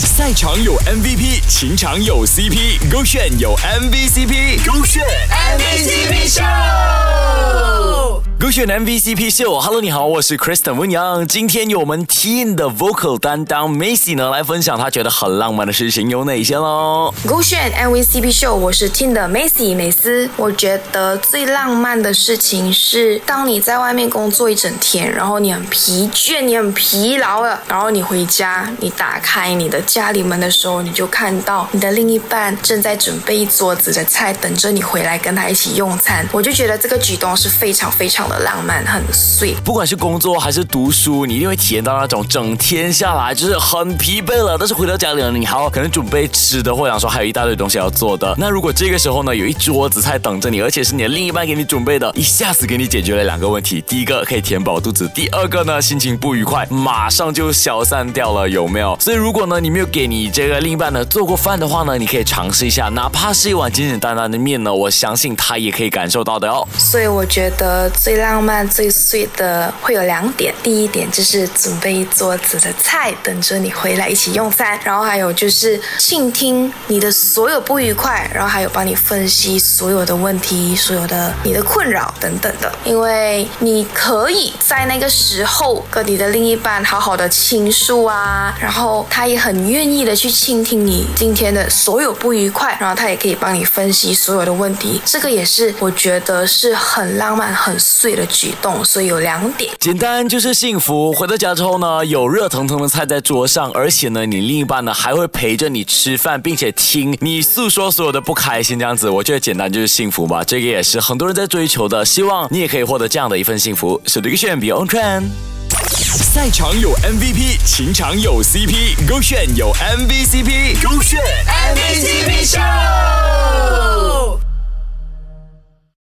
赛场有 MVP，情场有 CP，勾选有 MVCp，勾选 MVCp 秀。勾选 MVCp 秀，Hello，你好，我是 Kristen 温阳。今天由我们 Teen 的 Vocal 担当 Macy 呢来分享他觉得很浪漫的事情有哪些喽？勾选 MVCp 秀，我是 Teen 的 Macy 美斯。我觉得最浪漫的事情是，当你在外面工作一整天，然后你很疲倦，你很疲劳了，然后你回家，你打开你的家里门的时候，你就看到你的另一半正在准备一桌子的菜，等着你回来跟他一起用餐。我就觉得这个举动是非常非常的。浪漫很碎，不管是工作还是读书，你一定会体验到那种整天下来就是很疲惫了，但是回到家里了，你还要可能准备吃的，或者说还有一大堆东西要做的。那如果这个时候呢，有一桌子菜等着你，而且是你的另一半给你准备的，一下子给你解决了两个问题：第一个可以填饱肚子，第二个呢心情不愉快马上就消散掉了，有没有？所以如果呢你没有给你这个另一半呢做过饭的话呢，你可以尝试一下，哪怕是一碗简简单单的面呢，我相信他也可以感受到的哦。所以我觉得最浪漫、最碎的会有两点。第一点就是准备一桌子的菜，等着你回来一起用餐。然后还有就是倾听你的所有不愉快，然后还有帮你分析所有的问题、所有的你的困扰等等的。因为你可以在那个时候跟你的另一半好好的倾诉啊，然后他也很愿意的去倾听你今天的所有不愉快，然后他也可以帮你分析所有的问题。这个也是我觉得是很浪漫、很碎的举。动，所以有两点，简单就是幸福。回到家之后呢，有热腾腾的菜在桌上，而且呢，你另一半呢还会陪着你吃饭，并且听你诉说所有的不开心，这样子，我觉得简单就是幸福吧。这个也是很多人在追求的，希望你也可以获得这样的一份幸福。是这个选 Beyond Trend，赛场有 MVP，情场有 CP，勾选有 MVCp，勾选 MVCp。